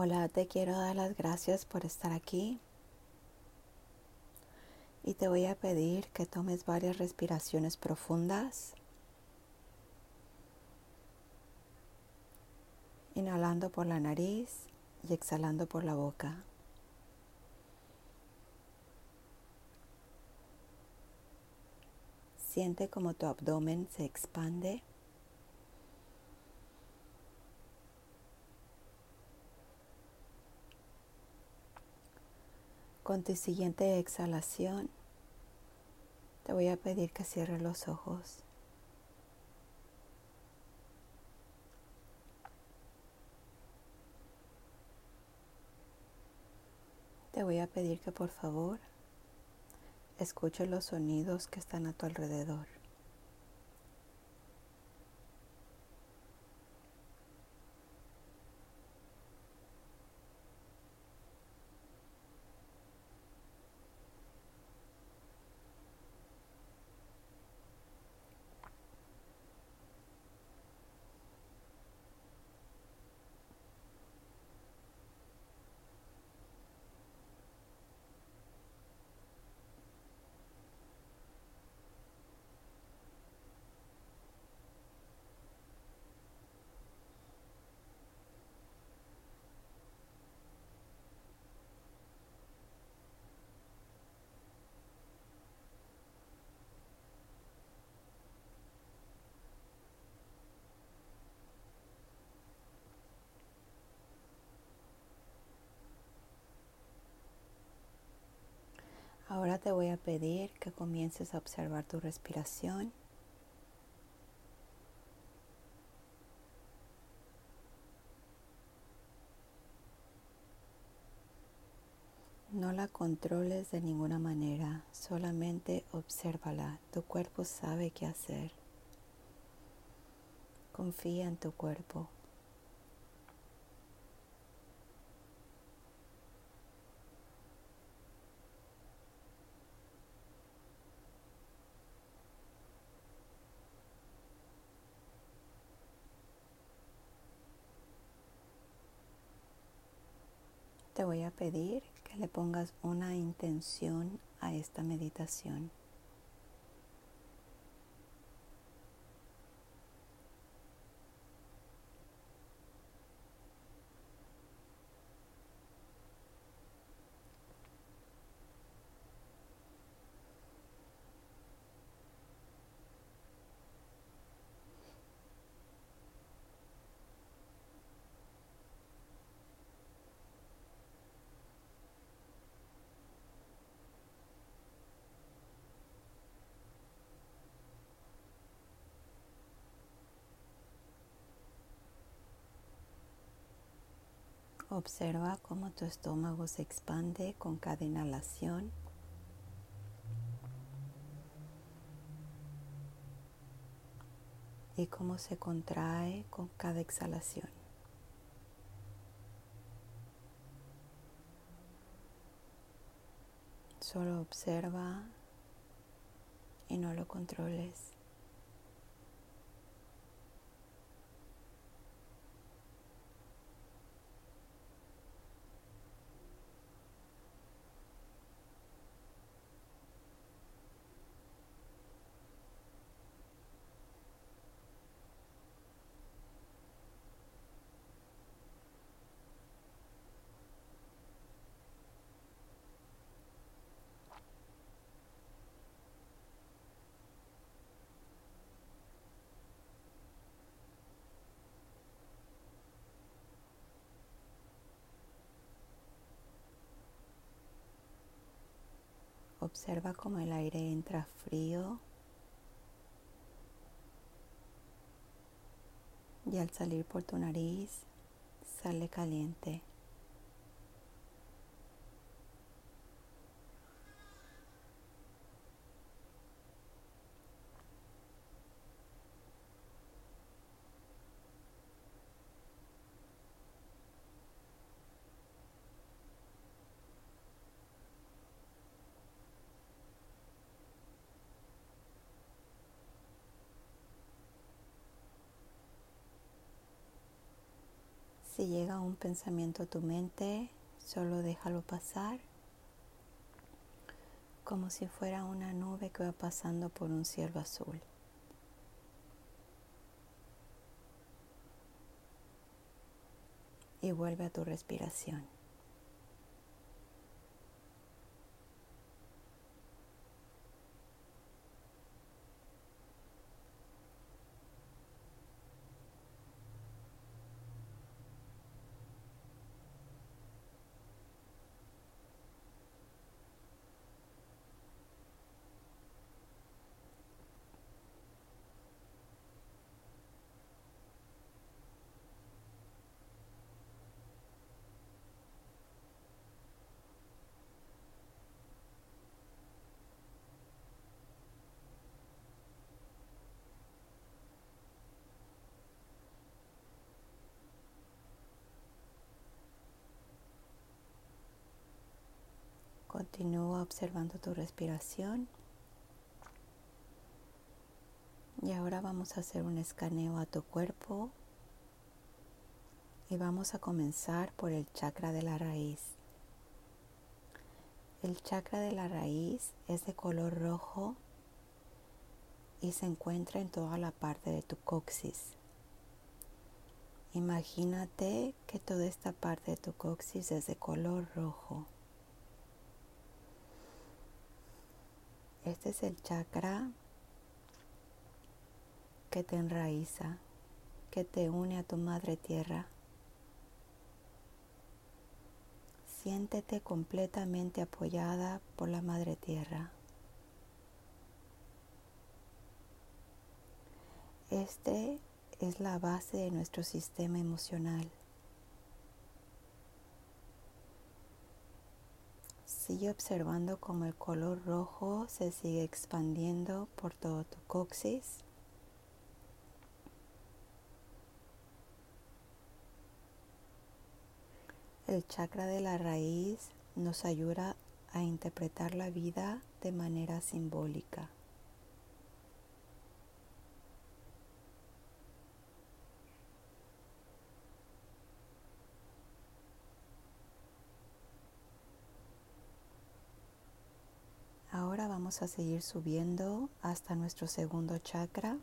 Hola, te quiero dar las gracias por estar aquí. Y te voy a pedir que tomes varias respiraciones profundas. Inhalando por la nariz y exhalando por la boca. Siente como tu abdomen se expande Con tu siguiente exhalación, te voy a pedir que cierres los ojos. Te voy a pedir que por favor escuches los sonidos que están a tu alrededor. Te voy a pedir que comiences a observar tu respiración. No la controles de ninguna manera, solamente obsérvala. Tu cuerpo sabe qué hacer. Confía en tu cuerpo. Te voy a pedir que le pongas una intención a esta meditación. Observa cómo tu estómago se expande con cada inhalación. Y cómo se contrae con cada exhalación. Solo observa y no lo controles. Observa cómo el aire entra frío y al salir por tu nariz sale caliente. Si llega un pensamiento a tu mente, solo déjalo pasar como si fuera una nube que va pasando por un cielo azul. Y vuelve a tu respiración. Continúa observando tu respiración. Y ahora vamos a hacer un escaneo a tu cuerpo. Y vamos a comenzar por el chakra de la raíz. El chakra de la raíz es de color rojo y se encuentra en toda la parte de tu coxis. Imagínate que toda esta parte de tu coxis es de color rojo. Este es el chakra que te enraiza, que te une a tu madre tierra. Siéntete completamente apoyada por la madre tierra. Este es la base de nuestro sistema emocional. Sigue observando cómo el color rojo se sigue expandiendo por todo tu coxis. El chakra de la raíz nos ayuda a interpretar la vida de manera simbólica. Vamos a seguir subiendo hasta nuestro segundo chakra,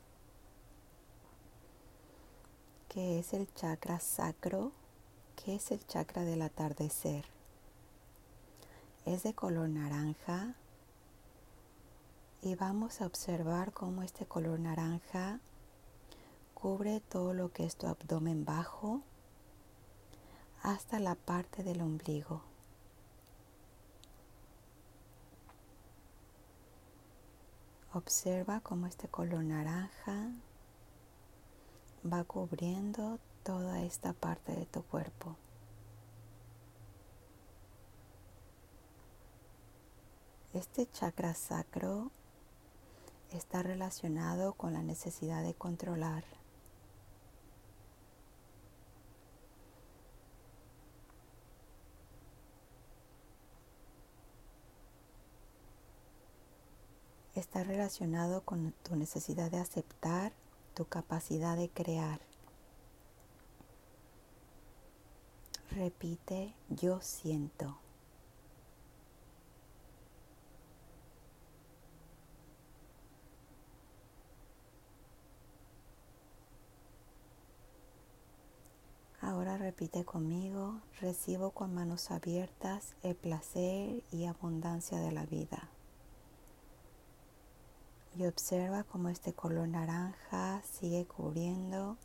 que es el chakra sacro, que es el chakra del atardecer. Es de color naranja y vamos a observar cómo este color naranja cubre todo lo que es tu abdomen bajo hasta la parte del ombligo. Observa cómo este color naranja va cubriendo toda esta parte de tu cuerpo. Este chakra sacro está relacionado con la necesidad de controlar. Está relacionado con tu necesidad de aceptar, tu capacidad de crear. Repite, yo siento. Ahora repite conmigo, recibo con manos abiertas el placer y abundancia de la vida y observa cómo este color naranja sigue cubriendo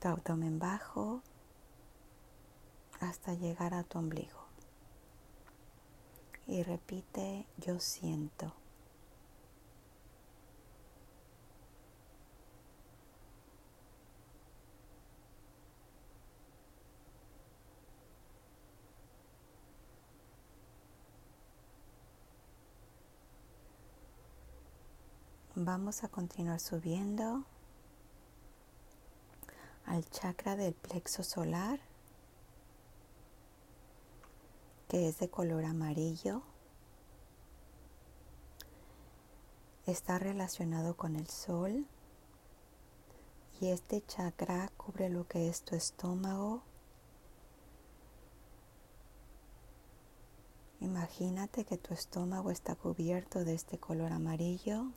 tu abdomen bajo hasta llegar a tu ombligo. Y repite, yo siento. Vamos a continuar subiendo al chakra del plexo solar, que es de color amarillo. Está relacionado con el sol Y este chakra cubre lo que es tu estómago. Imagínate que tu estómago está cubierto de este color amarillo.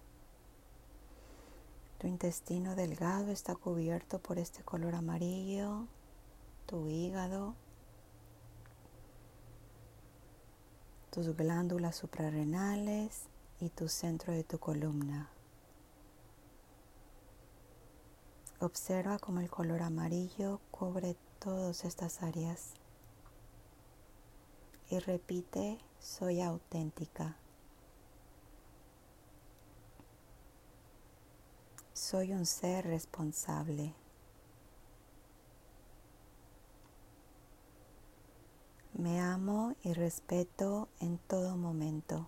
Tu intestino delgado está cubierto por este color amarillo. Tu hígado. Tus glándulas suprarrenales y tu centro de tu columna. Observa cómo el color amarillo cubre todas estas áreas. Y repite, soy auténtica. Soy un ser responsable. Me amo y respeto en todo momento.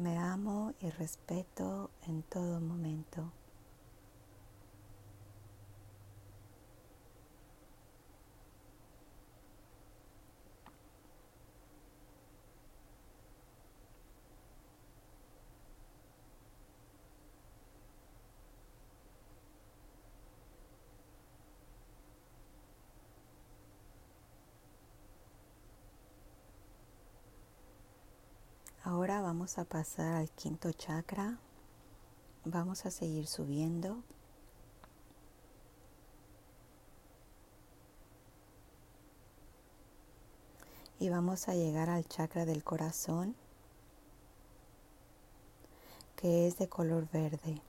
Me amo y respeto en todo momento. Ahora vamos a pasar al quinto chakra. Vamos a seguir subiendo. Y vamos a llegar al chakra del corazón, que es de color verde.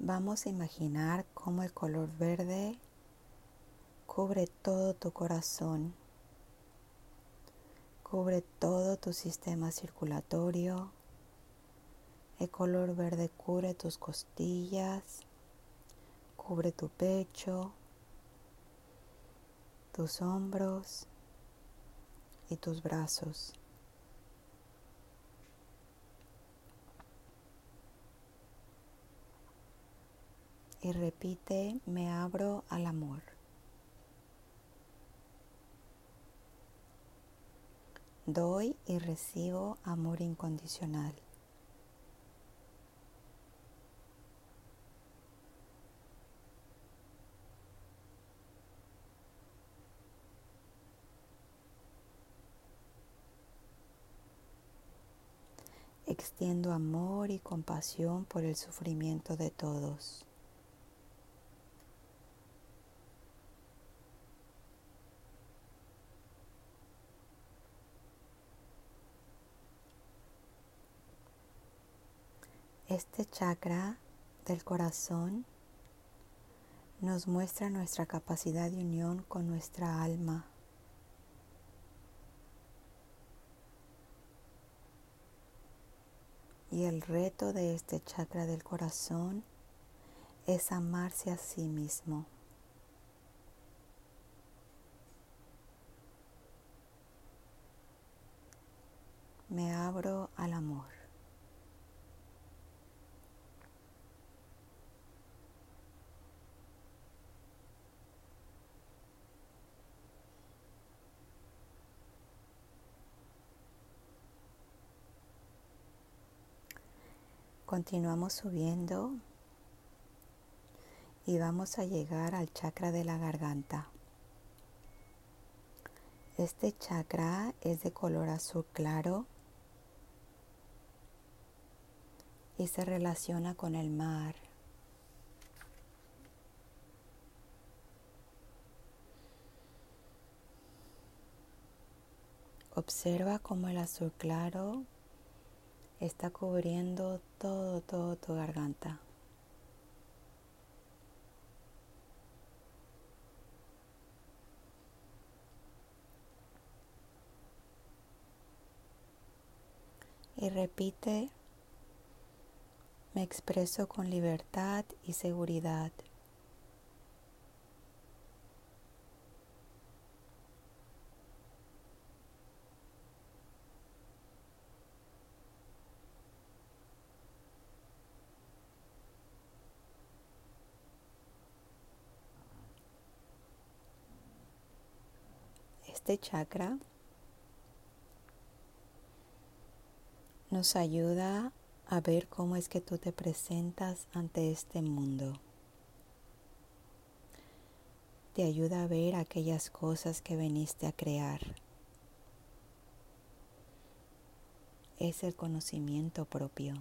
Vamos a imaginar cómo el color verde cubre todo tu corazón Cubre todo tu sistema circulatorio. El color verde cubre tus costillas, cubre tu pecho, tus hombros y tus brazos. Y repite, me abro al amor. Doy y recibo amor incondicional. Extiendo amor y compasión por el sufrimiento de todos. Este chakra del corazón nos muestra nuestra capacidad de unión con nuestra alma. Y el reto de este chakra del corazón es amarse a sí mismo. Me abro al amor. Continuamos subiendo y vamos a llegar al chakra de la garganta. Este chakra es de color azul claro y se relaciona con el mar. Observa cómo el azul claro está cubriendo todo, todo tu garganta. Y repite, me expreso con libertad y seguridad. Este chakra nos ayuda a ver cómo es que tú te presentas ante este mundo. Te ayuda a ver aquellas cosas que veniste a crear. Es el conocimiento propio.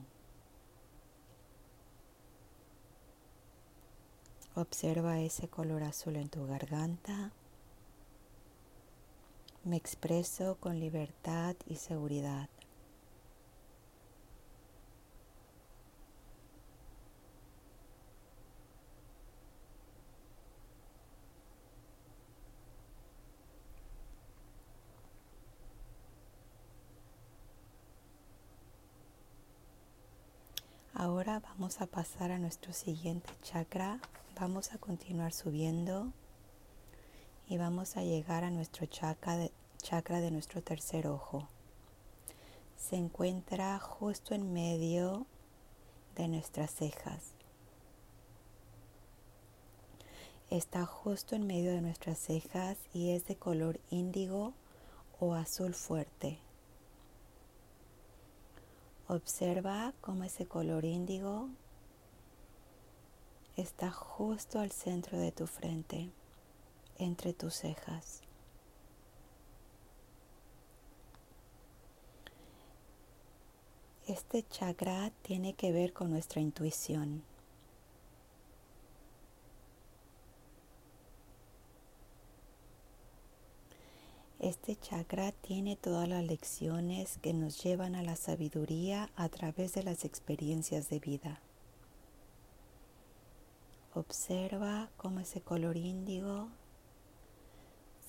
Observa ese color azul en tu garganta. Me expreso con libertad y seguridad. Ahora vamos a pasar a nuestro siguiente chakra. Vamos a continuar subiendo y vamos a llegar a nuestro chakra de, chakra de nuestro tercer ojo. Se encuentra justo en medio de nuestras cejas. Está justo en medio de nuestras cejas y es de color índigo o azul fuerte. Observa cómo ese color índigo está justo al centro de tu frente, entre tus cejas. Este chakra tiene que ver con nuestra intuición. Este chakra tiene todas las lecciones que nos llevan a la sabiduría a través de las experiencias de vida. Observa cómo ese color índigo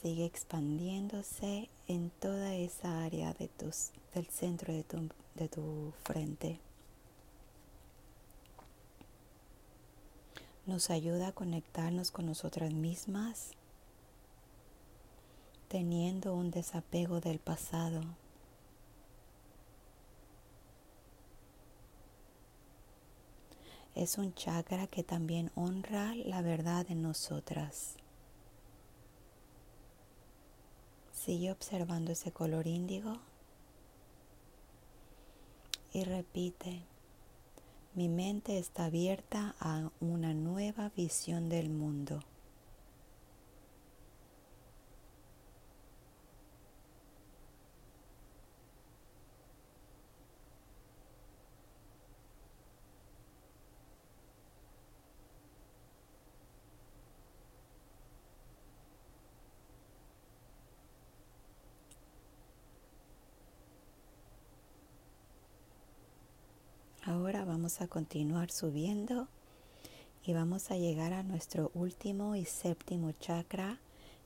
sigue expandiéndose en toda esa área de tus, del centro de tu, de tu frente. Nos ayuda a conectarnos con nosotras mismas teniendo un desapego del pasado. Es un chakra que también honra la verdad en nosotras. Sigue observando ese color índigo y repite, mi mente está abierta a una nueva visión del mundo. Ahora a continuar subiendo y vamos a llegar a nuestro último y séptimo chakra,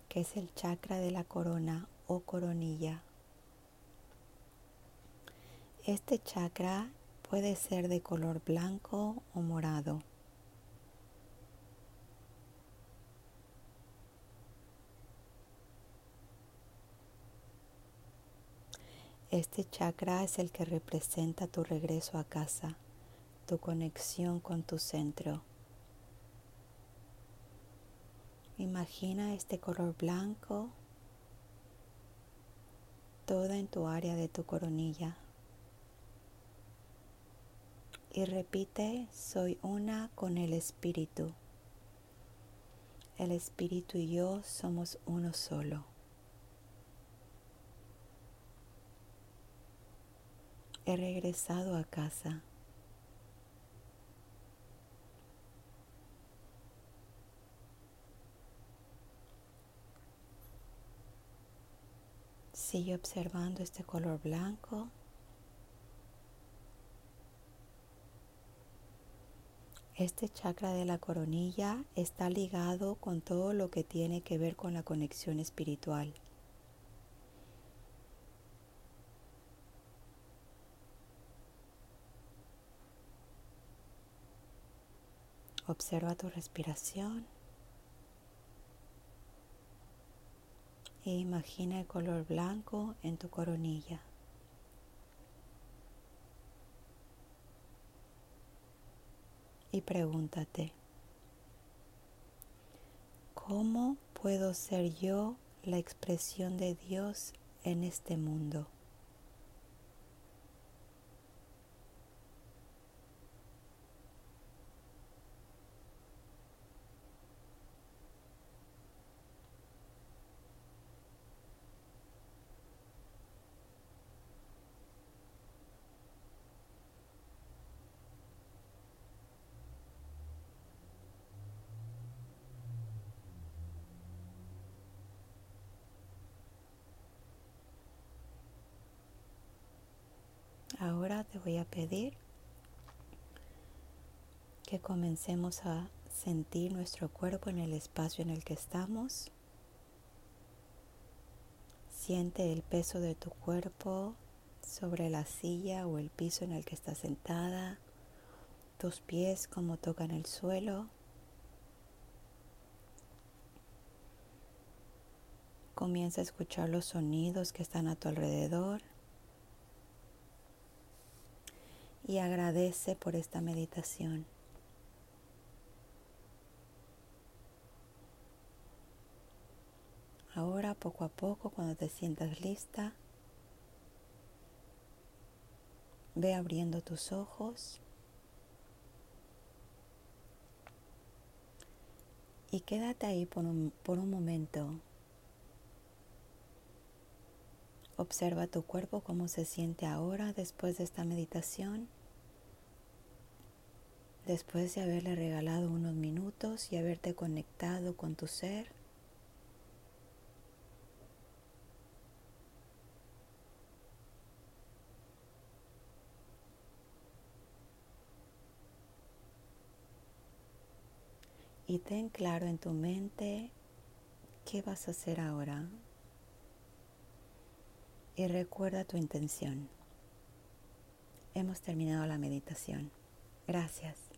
que es el chakra de la corona o coronilla. Este chakra puede ser de color blanco o morado. Este chakra es el que representa tu regreso a casa, tu conexión con tu centro. Imagina este color blanco toda en tu área de tu coronilla. Y repite, soy una con el espíritu. El espíritu y yo somos uno solo. he regresado a casa. Sigue observando este color blanco. Este chakra de la coronilla está ligado con todo lo que tiene que ver con la conexión espiritual. Observa tu respiración e imagina el color blanco en tu coronilla. Y pregúntate, ¿cómo puedo ser yo la expresión de Dios en este mundo. Ahora te voy a pedir que comencemos a sentir nuestro cuerpo en el espacio en el que estamos. Siente el peso de tu cuerpo sobre la silla o el piso en el que estás sentada, tus pies como tocan el suelo. Comienza a escuchar los sonidos que están a tu alrededor. Y agradece por esta meditación. Ahora poco a poco, cuando te sientas lista, ve abriendo tus ojos y quédate ahí por un, por un momento. Observa tu cuerpo, cómo se siente ahora después de esta meditación. Después de haberle regalado unos minutos y haberte conectado con tu ser. Y ten claro en tu mente qué vas a hacer ahora y recuerda tu intención. Hemos terminado la meditación. Gracias.